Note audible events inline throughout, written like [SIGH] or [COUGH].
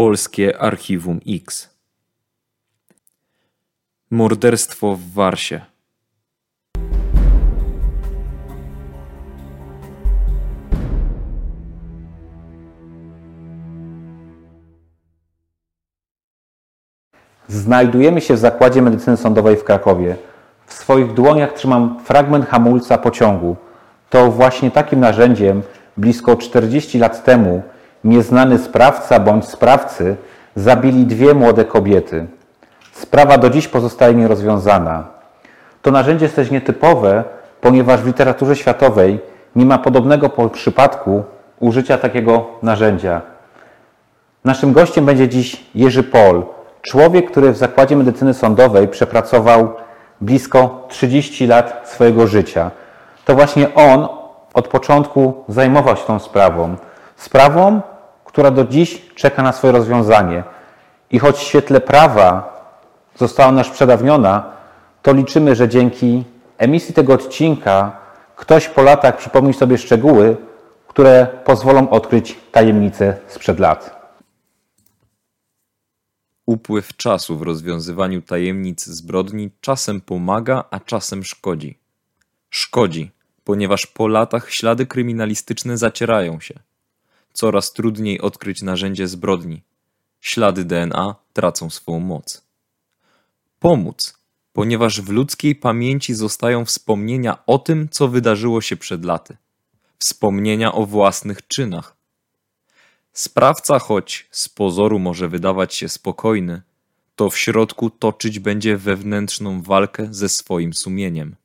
Polskie Archiwum X Morderstwo w Warsie Znajdujemy się w Zakładzie Medycyny Sądowej w Krakowie. W swoich dłoniach trzymam fragment hamulca pociągu. To właśnie takim narzędziem blisko 40 lat temu nieznany sprawca bądź sprawcy zabili dwie młode kobiety. Sprawa do dziś pozostaje nierozwiązana. To narzędzie jest też nietypowe, ponieważ w literaturze światowej nie ma podobnego przypadku użycia takiego narzędzia. Naszym gościem będzie dziś Jerzy Pol, człowiek, który w Zakładzie Medycyny Sądowej przepracował blisko 30 lat swojego życia. To właśnie on od początku zajmował się tą sprawą. Sprawą, która do dziś czeka na swoje rozwiązanie. I choć w świetle prawa została ona już przedawniona, to liczymy, że dzięki emisji tego odcinka ktoś po latach przypomni sobie szczegóły, które pozwolą odkryć tajemnice sprzed lat. Upływ czasu w rozwiązywaniu tajemnic zbrodni czasem pomaga, a czasem szkodzi. Szkodzi, ponieważ po latach ślady kryminalistyczne zacierają się. Coraz trudniej odkryć narzędzie zbrodni. Ślady DNA tracą swą moc. Pomóc, ponieważ w ludzkiej pamięci zostają wspomnienia o tym, co wydarzyło się przed laty. Wspomnienia o własnych czynach. Sprawca, choć z pozoru może wydawać się spokojny, to w środku toczyć będzie wewnętrzną walkę ze swoim sumieniem.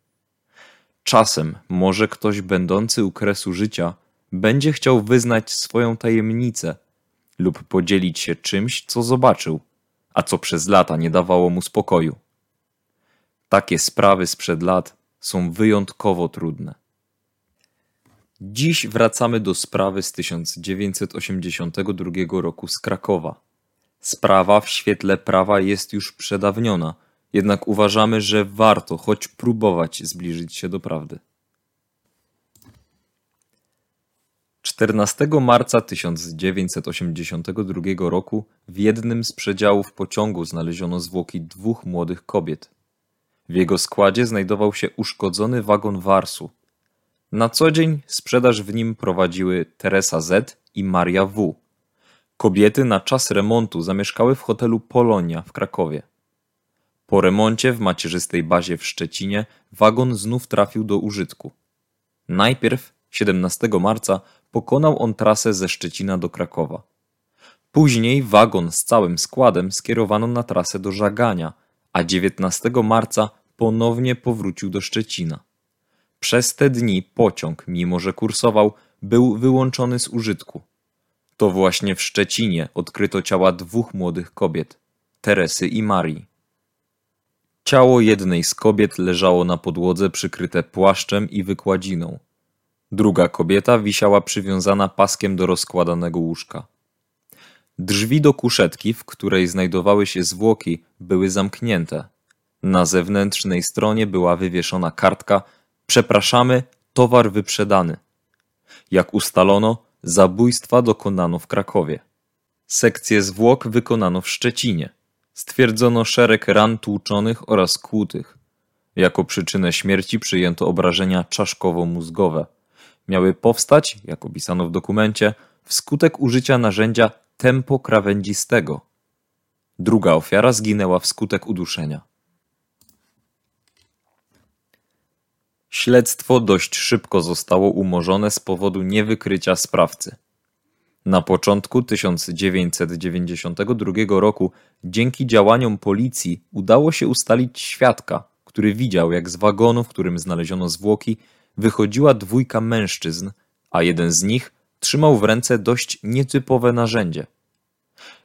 Czasem może ktoś będący u kresu życia będzie chciał wyznać swoją tajemnicę lub podzielić się czymś, co zobaczył, a co przez lata nie dawało mu spokoju. Takie sprawy sprzed lat są wyjątkowo trudne. Dziś wracamy do sprawy z 1982 roku z Krakowa. Sprawa w świetle prawa jest już przedawniona, jednak uważamy, że warto choć próbować zbliżyć się do prawdy. 14 marca 1982 roku w jednym z przedziałów pociągu znaleziono zwłoki dwóch młodych kobiet. W jego składzie znajdował się uszkodzony wagon warsu. Na co dzień sprzedaż w nim prowadziły Teresa Z i Maria W. Kobiety na czas remontu zamieszkały w hotelu Polonia w Krakowie. Po remoncie w macierzystej bazie w Szczecinie wagon znów trafił do użytku. Najpierw 17 marca pokonał on trasę ze Szczecina do Krakowa. Później wagon z całym składem skierowano na trasę do Żagania, a 19 marca ponownie powrócił do Szczecina. Przez te dni pociąg, mimo że kursował, był wyłączony z użytku. To właśnie w Szczecinie odkryto ciała dwóch młodych kobiet, Teresy i Marii. Ciało jednej z kobiet leżało na podłodze przykryte płaszczem i wykładziną. Druga kobieta wisiała przywiązana paskiem do rozkładanego łóżka. Drzwi do kuszetki, w której znajdowały się zwłoki, były zamknięte. Na zewnętrznej stronie była wywieszona kartka Przepraszamy, towar wyprzedany. Jak ustalono, zabójstwa dokonano w Krakowie. Sekcję zwłok wykonano w Szczecinie. Stwierdzono szereg ran tłuczonych oraz kłutych. Jako przyczynę śmierci przyjęto obrażenia czaszkowo-mózgowe. Miały powstać, jak opisano w dokumencie, wskutek użycia narzędzia tempo krawędzistego. Druga ofiara zginęła wskutek uduszenia. Śledztwo dość szybko zostało umorzone z powodu niewykrycia sprawcy. Na początku 1992 roku dzięki działaniom policji udało się ustalić świadka, który widział jak z wagonu, w którym znaleziono zwłoki, wychodziła dwójka mężczyzn, a jeden z nich trzymał w ręce dość nietypowe narzędzie.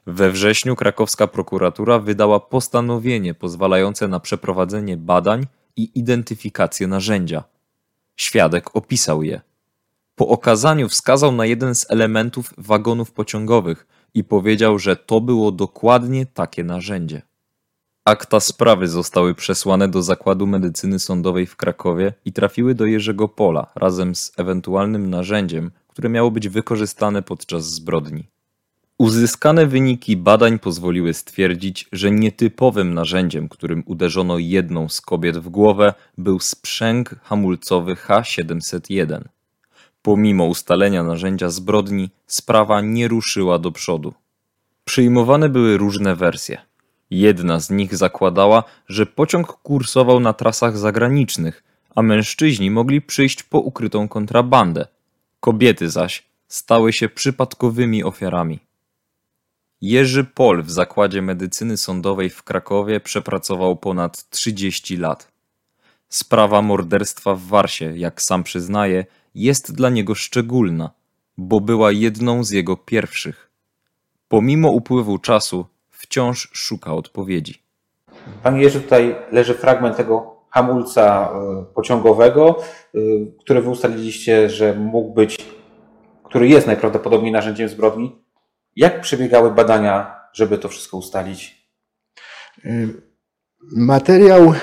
We wrześniu krakowska prokuratura wydała postanowienie pozwalające na przeprowadzenie badań i identyfikację narzędzia. Świadek opisał je. Po okazaniu wskazał na jeden z elementów wagonów pociągowych i powiedział, że to było dokładnie takie narzędzie. Akta sprawy zostały przesłane do Zakładu Medycyny Sądowej w Krakowie i trafiły do Jerzego Pola razem z ewentualnym narzędziem, które miało być wykorzystane podczas zbrodni. Uzyskane wyniki badań pozwoliły stwierdzić, że nietypowym narzędziem, którym uderzono jedną z kobiet w głowę, był sprzęg hamulcowy H701. Pomimo ustalenia narzędzia zbrodni, sprawa nie ruszyła do przodu. Przyjmowane były różne wersje. Jedna z nich zakładała, że pociąg kursował na trasach zagranicznych, a mężczyźni mogli przyjść po ukrytą kontrabandę. Kobiety zaś stały się przypadkowymi ofiarami. Jerzy Pol w Zakładzie Medycyny Sądowej w Krakowie przepracował ponad 30 lat. Sprawa morderstwa w Warsie, jak sam przyznaje, jest dla niego szczególna, bo była jedną z jego pierwszych. Pomimo upływu czasu, wciąż szuka odpowiedzi. Panie Jerzy, tutaj leży fragment tego hamulca y, pociągowego, y, który wy ustaliliście, że mógł być, który jest najprawdopodobniej narzędziem zbrodni. Jak przebiegały badania, żeby to wszystko ustalić? Y, materiał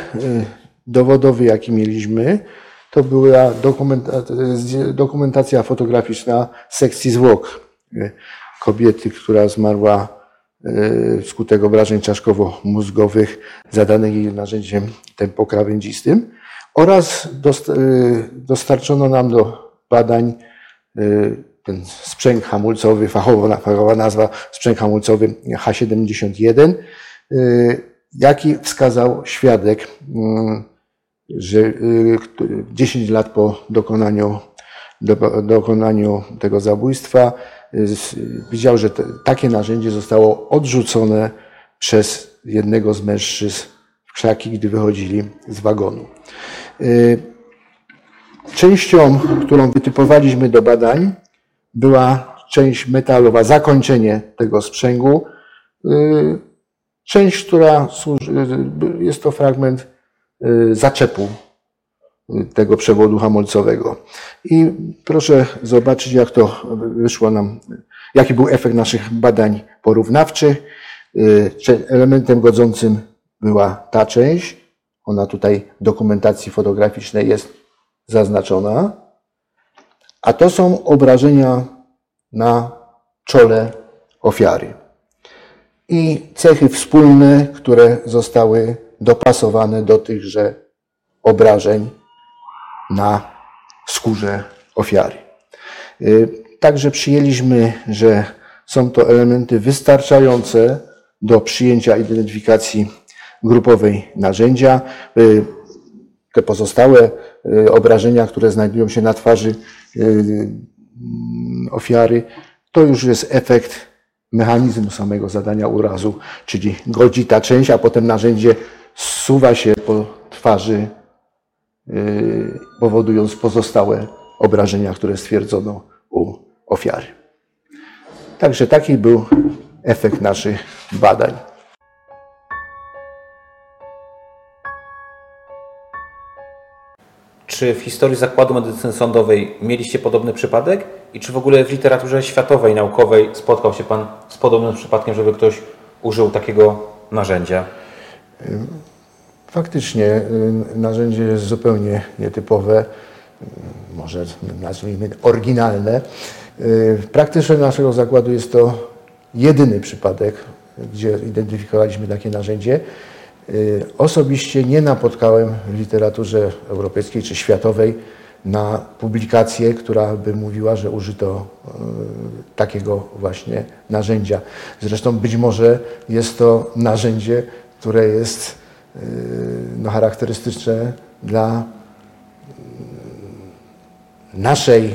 dowodowy, jaki mieliśmy, to była dokumentacja fotograficzna sekcji zwłok kobiety, która zmarła wskutek obrażeń czaszkowo-mózgowych zadanych jej narzędziem tempokrawędzistym oraz dostarczono nam do badań ten sprzęg hamulcowy, fachowa, fachowa nazwa sprzęg hamulcowy H71, jaki wskazał świadek, że 10 lat po dokonaniu, do, dokonaniu tego zabójstwa widział, że te, takie narzędzie zostało odrzucone przez jednego z mężczyzn w krzaki, gdy wychodzili z wagonu. Częścią, którą wytypowaliśmy do badań, była część metalowa, zakończenie tego sprzęgu. Y, część, która służy, y, jest to fragment y, zaczepu tego przewodu hamulcowego. I proszę zobaczyć, jak to wyszło nam, jaki był efekt naszych badań porównawczych. Elementem godzącym była ta część. Ona tutaj w dokumentacji fotograficznej jest zaznaczona. A to są obrażenia na czole ofiary. I cechy wspólne, które zostały dopasowane do tychże obrażeń na skórze ofiary. Y, także przyjęliśmy, że są to elementy wystarczające do przyjęcia identyfikacji grupowej narzędzia. Y, te pozostałe y, obrażenia, które znajdują się na twarzy ofiary, to już jest efekt mechanizmu samego zadania urazu, czyli godzi ta część, a potem narzędzie zsuwa się po twarzy powodując pozostałe obrażenia, które stwierdzono u ofiary. Także taki był efekt naszych badań. Czy w historii Zakładu Medycyny Sądowej mieliście podobny przypadek? I czy w ogóle w literaturze światowej, naukowej spotkał się Pan z podobnym przypadkiem, żeby ktoś użył takiego narzędzia? Faktycznie y, narzędzie jest zupełnie nietypowe, może nazwijmy oryginalne. Y, w praktyce naszego zakładu jest to jedyny przypadek, gdzie identyfikowaliśmy takie narzędzie. Y, osobiście nie napotkałem w literaturze europejskiej czy światowej na publikację, która by mówiła, że użyto takiego właśnie narzędzia. Zresztą być może jest to narzędzie, które jest Y, no, charakterystyczne dla mm, naszej y,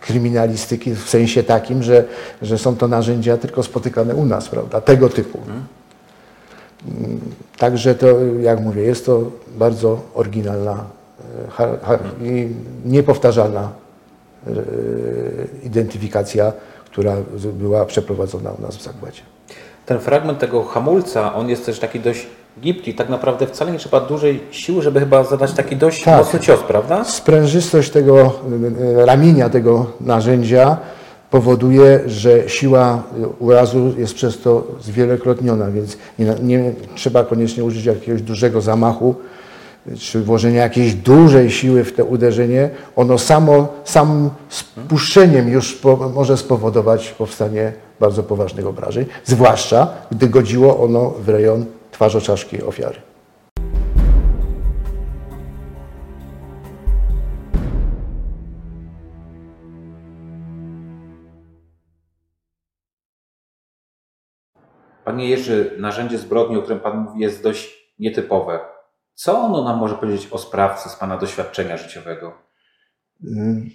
kryminalistyki w sensie takim, że, że są to narzędzia tylko spotykane u nas, prawda, tego typu. Hmm. Także to, jak mówię, jest to bardzo oryginalna y, i niepowtarzalna identyfikacja, która była przeprowadzona u nas w zakładzie. Ten fragment tego hamulca, on jest też taki dość gipki, tak naprawdę wcale nie trzeba dużej siły, żeby chyba zadać taki dość tak. mocny cios, prawda? Sprężystość tego e, ramienia, tego narzędzia powoduje, że siła urazu jest przez to zwielokrotniona, więc nie, nie trzeba koniecznie użyć jakiegoś dużego zamachu, czy włożenia jakiejś dużej siły w to uderzenie, ono samo, samym spuszczeniem już po, może spowodować powstanie bardzo poważnych obrażeń, zwłaszcza gdy godziło ono w rejon twarzoczaszki ofiary. Panie Jerzy, narzędzie zbrodni, o którym Pan mówi, jest dość nietypowe. Co ono nam może powiedzieć o sprawcy z Pana doświadczenia życiowego? Mm.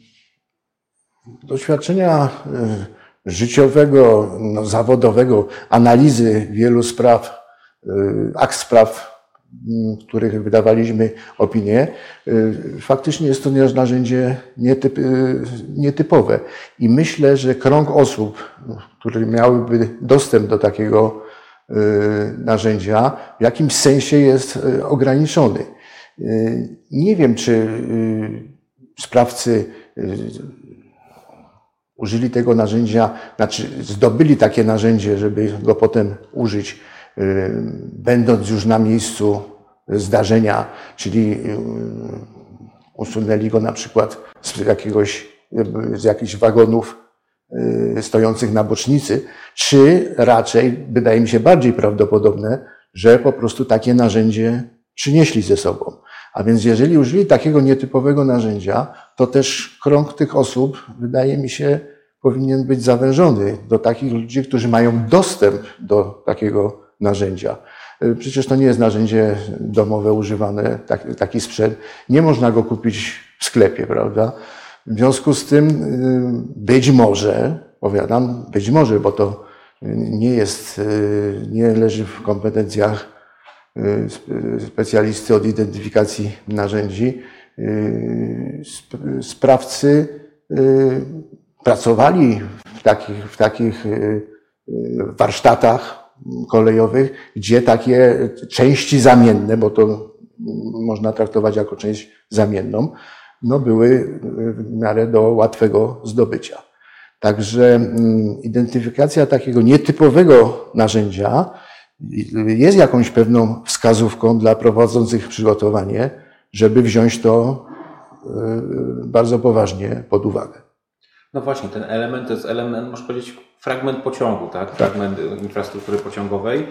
Doświadczenia y, życiowego, no, zawodowego, analizy wielu spraw, akt spraw, mm, których wydawaliśmy opinię, y, faktycznie jest to narzędzie nietyp, nietypowe. I myślę, że krąg osób, które miałyby dostęp do takiego Y, narzędzia w jakimś sensie jest y, ograniczony. Y, nie wiem, czy sprawcy użyli tego narzędzia, znaczy zdobyli takie narzędzie, żeby go potem użyć, będąc już na miejscu zdarzenia, czyli usunęli go na przykład z jakiegoś, z jakichś wagonów Y, stojących na bocznicy, czy raczej, wydaje mi się bardziej prawdopodobne, że po prostu takie narzędzie przynieśli ze sobą. A więc jeżeli użyli takiego nietypowego narzędzia, to też krąg tych osób, wydaje mi się, powinien być zawężony do takich ludzi, którzy mają dostęp do takiego narzędzia. Y, przecież to nie jest narzędzie domowe używane, taki, taki sprzęt. Nie można go kupić w sklepie, prawda? W związku z tym y, być może, powiadam, być może, bo to nie jest, y, nie leży w kompetencjach specjalisty od identyfikacji narzędzi, sprawcy pracowali w takich, w takich warsztatach kolejowych, gdzie takie części zamienne, bo to można traktować jako część zamienną, no, były w miarę do łatwego zdobycia. Także mm, identyfikacja takiego nietypowego narzędzia jest jakąś pewną wskazówką dla prowadzących przygotowanie, żeby wziąć to y, bardzo poważnie pod uwagę. No właśnie, ten element to jest element, można powiedzieć, fragment pociągu, tak? tak. Fragment infrastruktury pociągowej.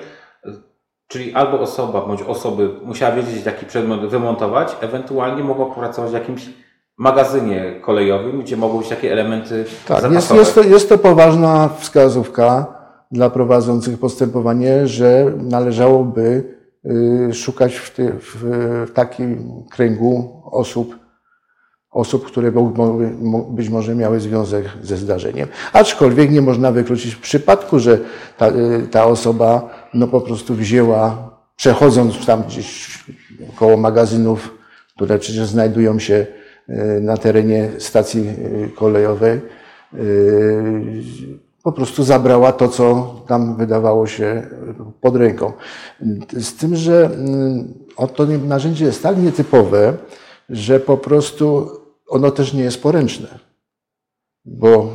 Czyli albo osoba, bądź osoby musiała wiedzieć, jaki przedmiot wymontować, ewentualnie mogła pracować w jakimś magazynie kolejowym, gdzie mogą być takie elementy Tak, jest, jest, to, jest to poważna wskazówka dla prowadzących postępowanie, że należałoby y, szukać w, ty, w, w takim kręgu osób, osób, które być może miały związek ze zdarzeniem. Aczkolwiek nie można wykluczyć w przypadku, że ta, y, ta osoba no po prostu wzięła, przechodząc tam gdzieś koło magazynów, które przecież znajdują się y, na terenie stacji y, kolejowej, po prostu zabrała to, co tam wydawało się pod ręką. Z tym, że to narzędzie jest tak nietypowe, że po prostu ono też nie jest poręczne, bo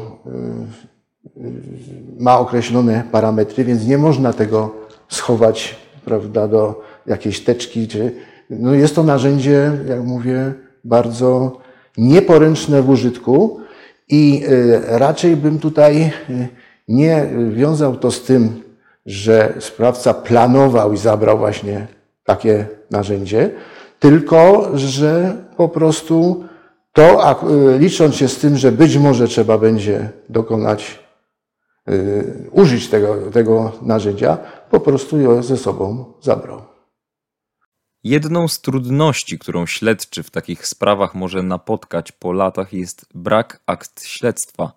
ma określone parametry, więc nie można tego schować prawda, do jakiejś teczki. Czy, no jest to narzędzie, jak mówię, bardzo nieporęczne w użytku i e, raczej bym tutaj nie wiązał to z tym, że sprawca planował i zabrał właśnie takie narzędzie, tylko że po prostu to, e, licząc się z tym, że być może trzeba będzie dokonać Y, użyć tego, tego narzędzia, po prostu je ze sobą zabrał. Jedną z trudności, którą śledczy w takich sprawach może napotkać po latach, jest brak akt śledztwa.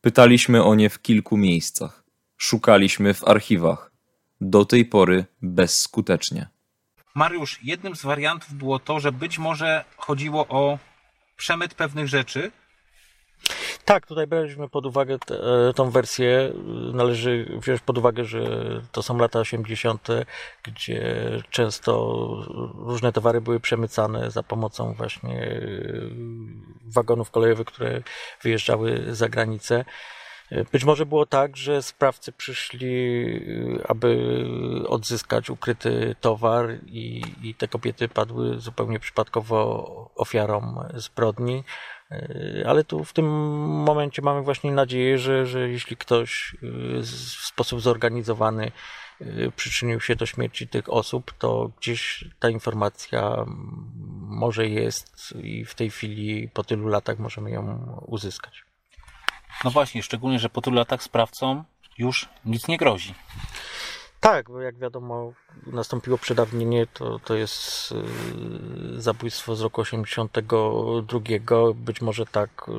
Pytaliśmy o nie w kilku miejscach. Szukaliśmy w archiwach. Do tej pory bezskutecznie. Mariusz, jednym z wariantów było to, że być może chodziło o przemyt pewnych rzeczy, tak, tutaj braliśmy pod uwagę te, tą wersję. Należy wziąć pod uwagę, że to są lata 80., gdzie często różne towary były przemycane za pomocą właśnie wagonów kolejowych, które wyjeżdżały za granicę. Być może było tak, że sprawcy przyszli, aby odzyskać ukryty towar i, i te kobiety padły zupełnie przypadkowo ofiarą zbrodni. Ale tu w tym momencie mamy właśnie nadzieję, że, że jeśli ktoś w sposób zorganizowany przyczynił się do śmierci tych osób, to gdzieś ta informacja może jest i w tej chwili po tylu latach możemy ją uzyskać. No właśnie, szczególnie, że po tylu latach sprawcom już nic nie grozi. Tak, bo jak wiadomo, nastąpiło przedawnienie, to, to jest y, zabójstwo z roku 82. Być może tak y,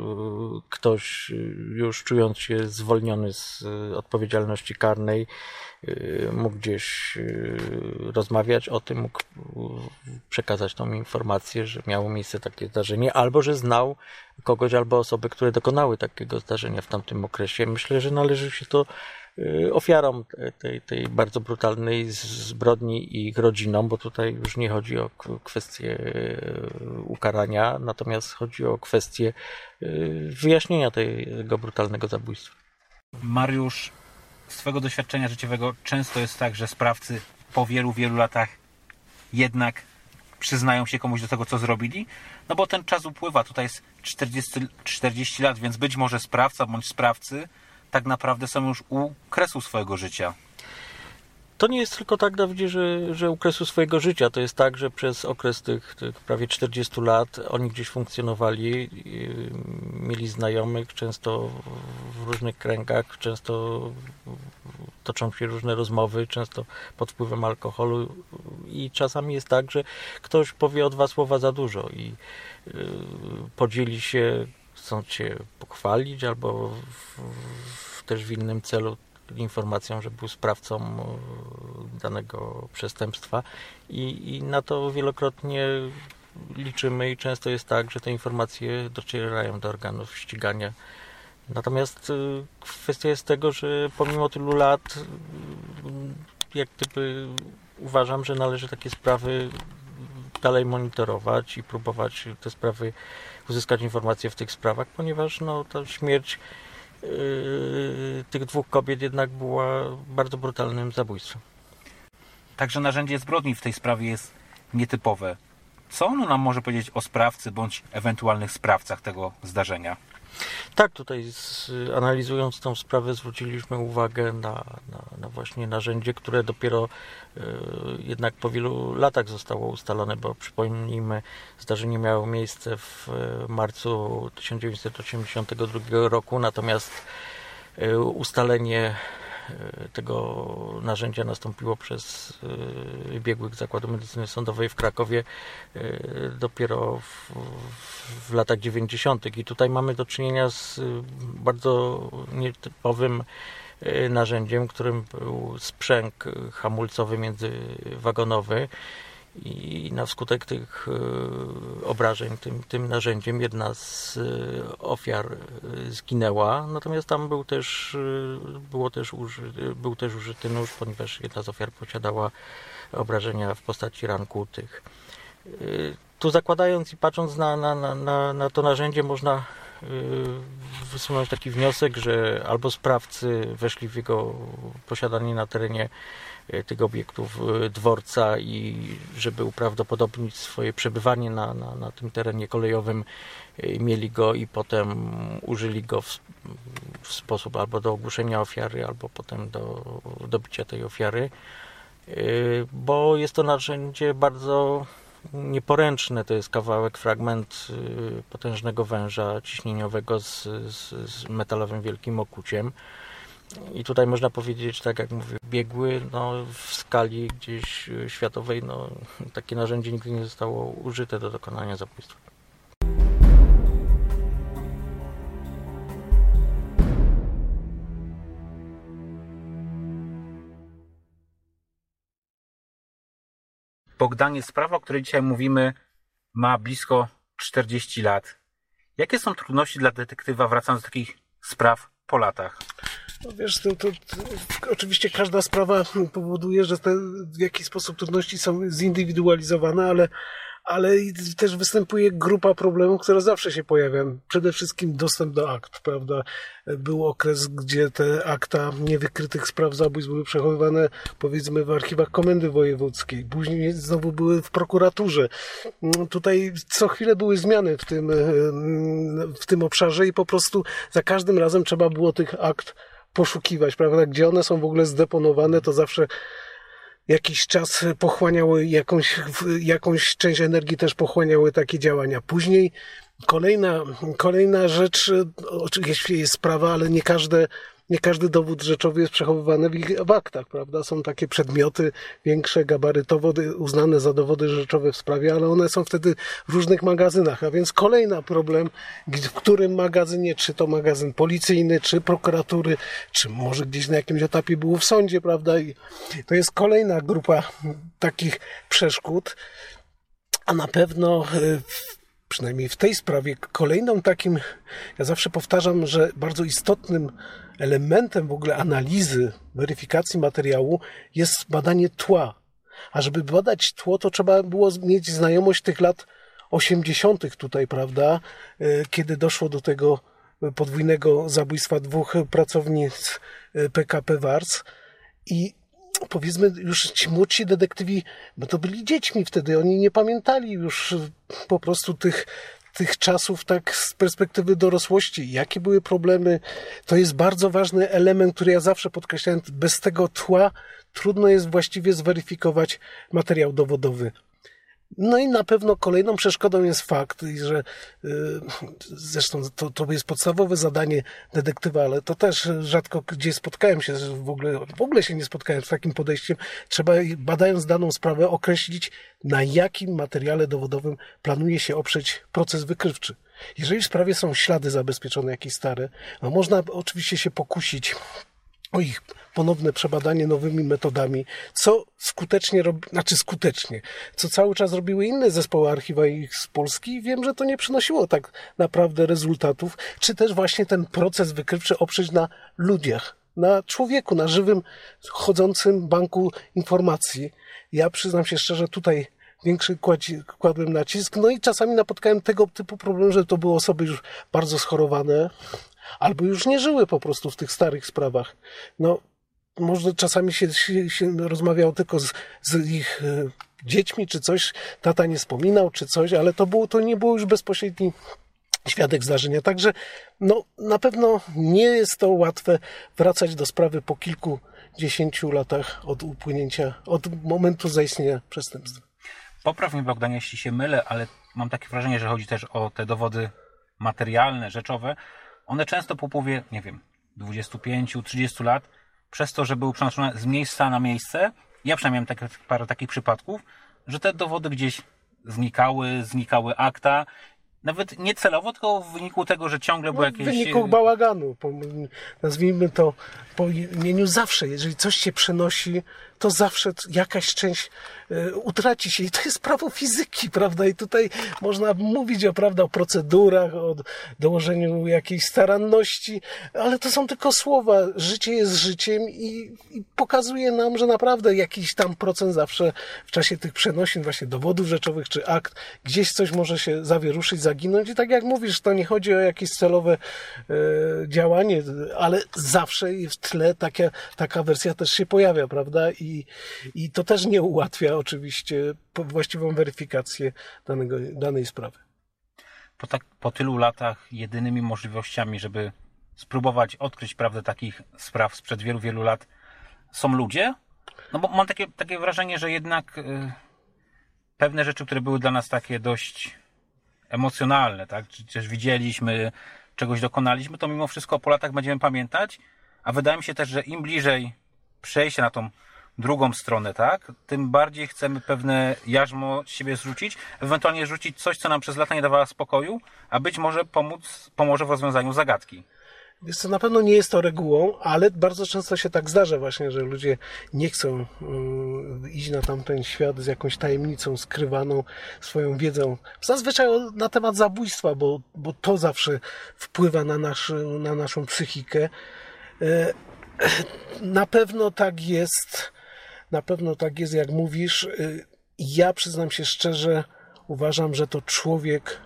ktoś już czując się zwolniony z y, odpowiedzialności karnej, mógł gdzieś rozmawiać o tym, mógł przekazać tą informację, że miało miejsce takie zdarzenie, albo że znał kogoś, albo osoby, które dokonały takiego zdarzenia w tamtym okresie. Myślę, że należy się to Y, ofiarom tej, tej bardzo brutalnej zbrodni i ich rodzinom, bo tutaj już nie chodzi o kwestię y, ukarania, natomiast chodzi o kwestię y, wyjaśnienia tego brutalnego zabójstwa. Mariusz, z Twojego doświadczenia życiowego często jest tak, że sprawcy po wielu, wielu latach jednak przyznają się komuś do tego, co zrobili, no bo ten czas upływa, tutaj jest 40, 40 lat, więc być może sprawca bądź sprawcy tak naprawdę są już u kresu swojego życia. To nie jest tylko tak, Dawidzie, że, że u kresu swojego życia. To jest tak, że przez okres tych, tych prawie 40 lat oni gdzieś funkcjonowali, mieli znajomych, często w różnych kręgach, często toczą się różne rozmowy, często pod wpływem alkoholu i czasami jest tak, że ktoś powie o dwa słowa za dużo i y, podzieli się chcą cię pochwalić albo w, w, też w innym celu informacją, że był sprawcą e, danego przestępstwa I, i na to wielokrotnie liczymy i często jest tak, że te informacje docierają do organów ścigania. Natomiast e, kwestia jest tego, że pomimo tylu lat jak gdyby uważam, że należy takie sprawy dalej monitorować i próbować te sprawy uzyskać informacje w tych sprawach, ponieważ no, ta śmierć yy, tych dwóch kobiet jednak była bardzo brutalnym zabójstwem. Także narzędzie zbrodni w tej sprawie jest nietypowe. Co ono nam może powiedzieć o sprawcy bądź ewentualnych sprawcach tego zdarzenia? Tak, tutaj z, analizując tą sprawę zwróciliśmy uwagę na, na, na właśnie narzędzie, które dopiero y, jednak po wielu latach zostało ustalone, bo przypomnijmy, zdarzenie miało miejsce w e, marcu 1982 roku, natomiast y, ustalenie tego narzędzia nastąpiło przez e, biegłych Zakładu Medycyny Sądowej w Krakowie e, dopiero w, w latach 90. I tutaj mamy do czynienia z bardzo nietypowym narzędziem, którym był sprzęg hamulcowy międzywagonowy i na skutek tych e, obrażeń tym, tym narzędziem jedna z e, ofiar e, zginęła, natomiast tam był też, było też był też użyty nóż, ponieważ jedna z ofiar posiadała obrażenia w postaci ran kłutych. Tu zakładając i patrząc na, na, na, na to narzędzie można wysunąć taki wniosek, że albo sprawcy weszli w jego posiadanie na terenie tych obiektów e, dworca i żeby uprawdopodobnić swoje przebywanie na, na, na tym terenie kolejowym, e, mieli go i potem użyli go w, w sposób albo do ogłuszenia ofiary, albo potem do dobicia tej ofiary, bo jest to narzędzie bardzo nieporęczne. To jest kawałek, fragment potężnego węża ciśnieniowego z, z, z metalowym wielkim okuciem. I tutaj można powiedzieć, tak jak mówię, biegły no, w skali gdzieś światowej, no, [LAUGHS] takie narzędzie nigdy nie zostało użyte do dokonania zabójstwa. Bogdanie, sprawa, o której dzisiaj mówimy, ma blisko 40 lat. Jakie są trudności dla detektywa wracając do takich spraw po latach? No wiesz, to, to, to, oczywiście każda sprawa powoduje, że te, w jakiś sposób trudności są zindywidualizowane, ale, ale też występuje grupa problemów, która zawsze się pojawia. Przede wszystkim dostęp do akt, prawda? Był okres, gdzie te akta niewykrytych spraw zabójstw były przechowywane, powiedzmy, w archiwach Komendy Wojewódzkiej. Później znowu były w prokuraturze. Tutaj co chwilę były zmiany w tym, w tym obszarze i po prostu za każdym razem trzeba było tych akt poszukiwać, prawda? Gdzie one są w ogóle zdeponowane, to zawsze jakiś czas pochłaniały jakąś, jakąś część energii też pochłaniały takie działania. Później kolejna, kolejna rzecz, oczywiście jest sprawa, ale nie każde nie każdy dowód rzeczowy jest przechowywany w, w aktach, prawda? Są takie przedmioty większe, gabarytowo uznane za dowody rzeczowe w sprawie, ale one są wtedy w różnych magazynach. A więc kolejny problem, w którym magazynie, czy to magazyn policyjny, czy prokuratury, czy może gdzieś na jakimś etapie było w sądzie, prawda? I to jest kolejna grupa takich przeszkód. A na pewno przynajmniej w tej sprawie, kolejną takim, ja zawsze powtarzam, że bardzo istotnym elementem w ogóle analizy, weryfikacji materiału jest badanie tła. A żeby badać tło, to trzeba było mieć znajomość tych lat 80. tutaj, prawda, kiedy doszło do tego podwójnego zabójstwa dwóch pracownic PKP Wars. I powiedzmy już ci młodsi detektywi, bo to byli dziećmi wtedy, oni nie pamiętali już po prostu tych, tych czasów tak z perspektywy dorosłości, jakie były problemy. To jest bardzo ważny element, który ja zawsze podkreślałem. Bez tego tła trudno jest właściwie zweryfikować materiał dowodowy. No i na pewno kolejną przeszkodą jest fakt, że zresztą to, to jest podstawowe zadanie detektywa, ale to też rzadko gdzie spotkałem się, w ogóle, w ogóle się nie spotkałem z takim podejściem. Trzeba badając daną sprawę określić, na jakim materiale dowodowym planuje się oprzeć proces wykrywczy. Jeżeli w sprawie są ślady zabezpieczone, jakieś stare, no można oczywiście się pokusić o ich ponowne przebadanie nowymi metodami, co skutecznie robi, znaczy skutecznie, co cały czas robiły inne zespoły archiwa ich z Polski. Wiem, że to nie przynosiło tak naprawdę rezultatów, czy też właśnie ten proces wykrywczy oprzeć na ludziach, na człowieku, na żywym, chodzącym banku informacji. Ja przyznam się szczerze, tutaj większy kładłem nacisk. No i czasami napotkałem tego typu problem, że to były osoby już bardzo schorowane, albo już nie żyły po prostu w tych starych sprawach. No, może czasami się, się, się rozmawiało tylko z, z ich e, dziećmi, czy coś, tata nie wspominał, czy coś, ale to, było, to nie było już bezpośredni świadek zdarzenia. Także no, na pewno nie jest to łatwe wracać do sprawy po kilkudziesięciu latach od upłynięcia, od momentu zaistnienia przestępstwa. Popraw mnie Bogdanie, jeśli się mylę, ale mam takie wrażenie, że chodzi też o te dowody materialne, rzeczowe. One często po upływie, nie wiem, 25-30 lat przez to, że były przenoszone z miejsca na miejsce, ja przynajmniej miałem tak, parę takich przypadków, że te dowody gdzieś znikały, znikały akta, nawet nie celowo, tylko w wyniku tego, że ciągle były no, jakieś... W wyniku bałaganu, po, nazwijmy to po imieniu zawsze. Jeżeli coś się przenosi, to zawsze jakaś część y, utraci się. I to jest prawo fizyki, [LAUGHS] prawda? I tutaj można mówić o, prawda, o procedurach, o dołożeniu jakiejś staranności, ale to są tylko słowa. Życie jest życiem i, i pokazuje nam, że naprawdę jakiś tam procent zawsze w czasie tych przenosin, właśnie dowodów rzeczowych czy akt, gdzieś coś może się zawieruszyć, zaginąć. I tak jak mówisz, to nie chodzi o jakieś celowe y, działanie, ale zawsze w tle taka, taka wersja też się pojawia, prawda? I i, to też nie ułatwia oczywiście właściwą weryfikację danego, danej sprawy. Po, tak, po tylu latach jedynymi możliwościami, żeby spróbować odkryć prawdę takich spraw sprzed wielu, wielu lat są ludzie? No bo mam takie, takie wrażenie, że jednak y, pewne rzeczy, które były dla nas takie dość emocjonalne, tak? Czy też widzieliśmy, czegoś dokonaliśmy, to mimo wszystko po latach będziemy pamiętać, a wydaje mi się też, że im bliżej przejścia na tą drugą stronę, tak? Tym bardziej chcemy pewne jarzmo z siebie zrzucić, ewentualnie rzucić coś, co nam przez lata nie dawało spokoju, a być może pomóc, pomoże w rozwiązaniu zagadki. Wiesz co, na pewno nie jest to regułą, ale bardzo często się tak zdarza właśnie, że ludzie nie chcą y, iść na tamten świat z jakąś tajemnicą skrywaną, swoją wiedzą. Zazwyczaj na temat zabójstwa, bo, bo to zawsze wpływa na, nasz, na naszą psychikę. Y, na pewno tak jest na pewno tak jest, jak mówisz. Y, ja przyznam się szczerze, uważam, że to człowiek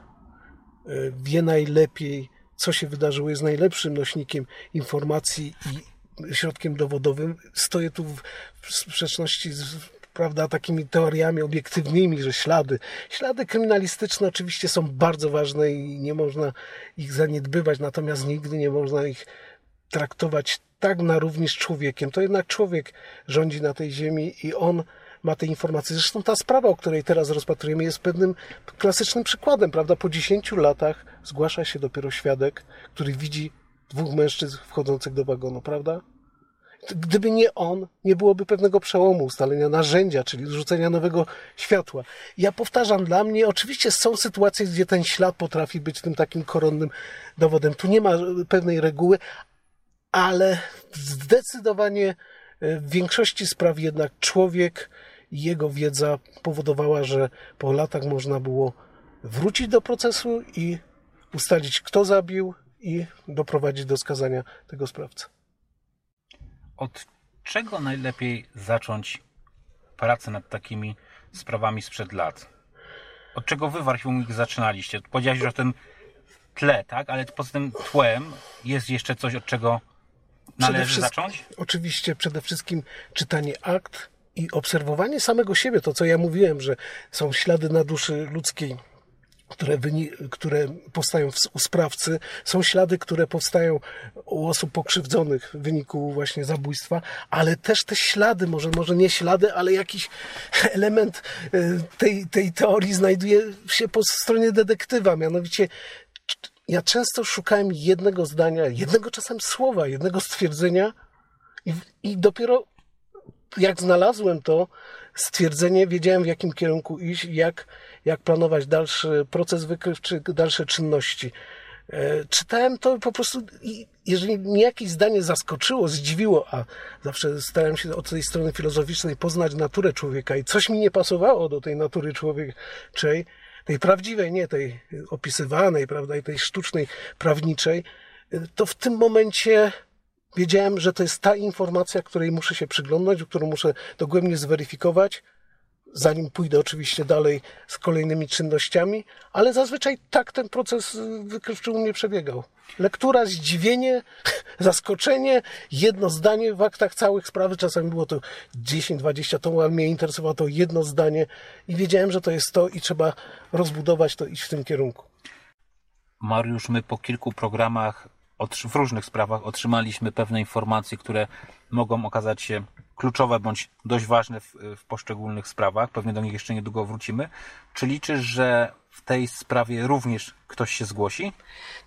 e, wie najlepiej, co się wydarzyło, jest najlepszym nośnikiem informacji i środkiem dowodowym. Stoję tu w sprzeczności z prawda, takimi teoriami obiektywnymi, że ślady. Ślady kryminalistyczne oczywiście są bardzo ważne i nie można ich zaniedbywać, natomiast nigdy nie można ich traktować tak na równi z człowiekiem. To jednak człowiek rządzi na tej ziemi i on ma te informacje. Zresztą ta sprawa, o której teraz rozpatrujemy, jest pewnym klasycznym przykładem, prawda? Po 10 latach zgłasza się dopiero świadek, który widzi dwóch mężczyzn wchodzących do wagonu, prawda? Gdyby nie on, nie byłoby pewnego przełomu, ustalenia narzędzia, czyli rzucenia nowego światła. Ja powtarzam, dla mnie oczywiście są sytuacje, gdzie ten ślad potrafi być tym takim koronnym dowodem. Tu nie ma pewnej reguły, ale zdecydowanie e, w większości spraw jednak człowiek i jego wiedza powodowała, że po latach można było wrócić do procesu i ustalić, kto zabił i doprowadzić do skazania tego sprawcy. Od czego najlepiej zacząć pracę nad takimi sprawami sprzed lat? Od czego wy w zaczynaliście? Powiedziałeś że o tym tle, tak? Ale poza tym tłem jest jeszcze coś, od czego należy zacząć? Oczywiście przede wszystkim czytanie akt i obserwowanie samego siebie. To, co ja mówiłem, że są ślady na duszy ludzkiej które, które powstają u sprawcy, są ślady, które powstają u osób pokrzywdzonych w wyniku właśnie zabójstwa, ale też te ślady, może, może nie ślady, ale jakiś [LAUGHS] element e, tej, tej teorii znajduje się po stronie detektywa, mianowicie ja często szukałem jednego zdania, jednego czasem słowa, jednego stwierdzenia i, i dopiero jak znalazłem to stwierdzenie, wiedziałem w jakim kierunku iść, jak, jak planować dalszy proces wykrywczy, dalsze czynności. E, czytałem to po prostu i jeżeli mnie jakieś zdanie zaskoczyło, zdziwiło, a zawsze starałem się od tej strony filozoficznej poznać naturę człowieka i coś mi nie pasowało do tej natury człowieczej, tej prawdziwej, nie tej opisywanej, prawda, i tej sztucznej, prawniczej, to w tym momencie wiedziałem, że to jest ta informacja, której muszę się przyglądać, którą muszę dogłębnie zweryfikować, zanim pójdę oczywiście dalej z kolejnymi czynnościami, ale zazwyczaj tak ten proces wykrywczy u mnie przebiegał. Lektura, zdziwienie, [LAUGHS] zaskoczenie, jedno zdanie w aktach całych sprawy, czasami było to 10-20 tomów, ale mnie interesowało to jedno zdanie i wiedziałem, że to jest to i trzeba rozbudować to, iść w tym kierunku. Mariusz, my po kilku programach w różnych sprawach otrzymaliśmy pewne informacje, które mogą okazać się kluczowe bądź dość ważne w, w poszczególnych sprawach. Pewnie do nich jeszcze niedługo wrócimy. Czy liczysz, że w tej sprawie również ktoś się zgłosi?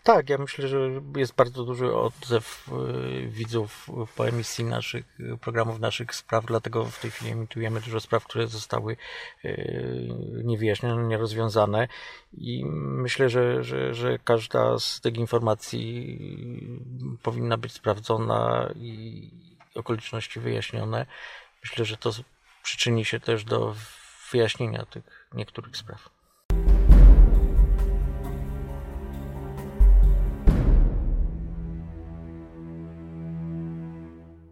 Tak, ja myślę, że jest bardzo duży odzew y, widzów po emisji naszych programów, naszych spraw, dlatego w tej chwili emitujemy dużo spraw, które zostały y, niewyjaśnione, nierozwiązane i myślę, że, że, że każda z tych informacji powinna być sprawdzona i okoliczności wyjaśnione. Myślę, że to przyczyni się też do wyjaśnienia tych niektórych spraw.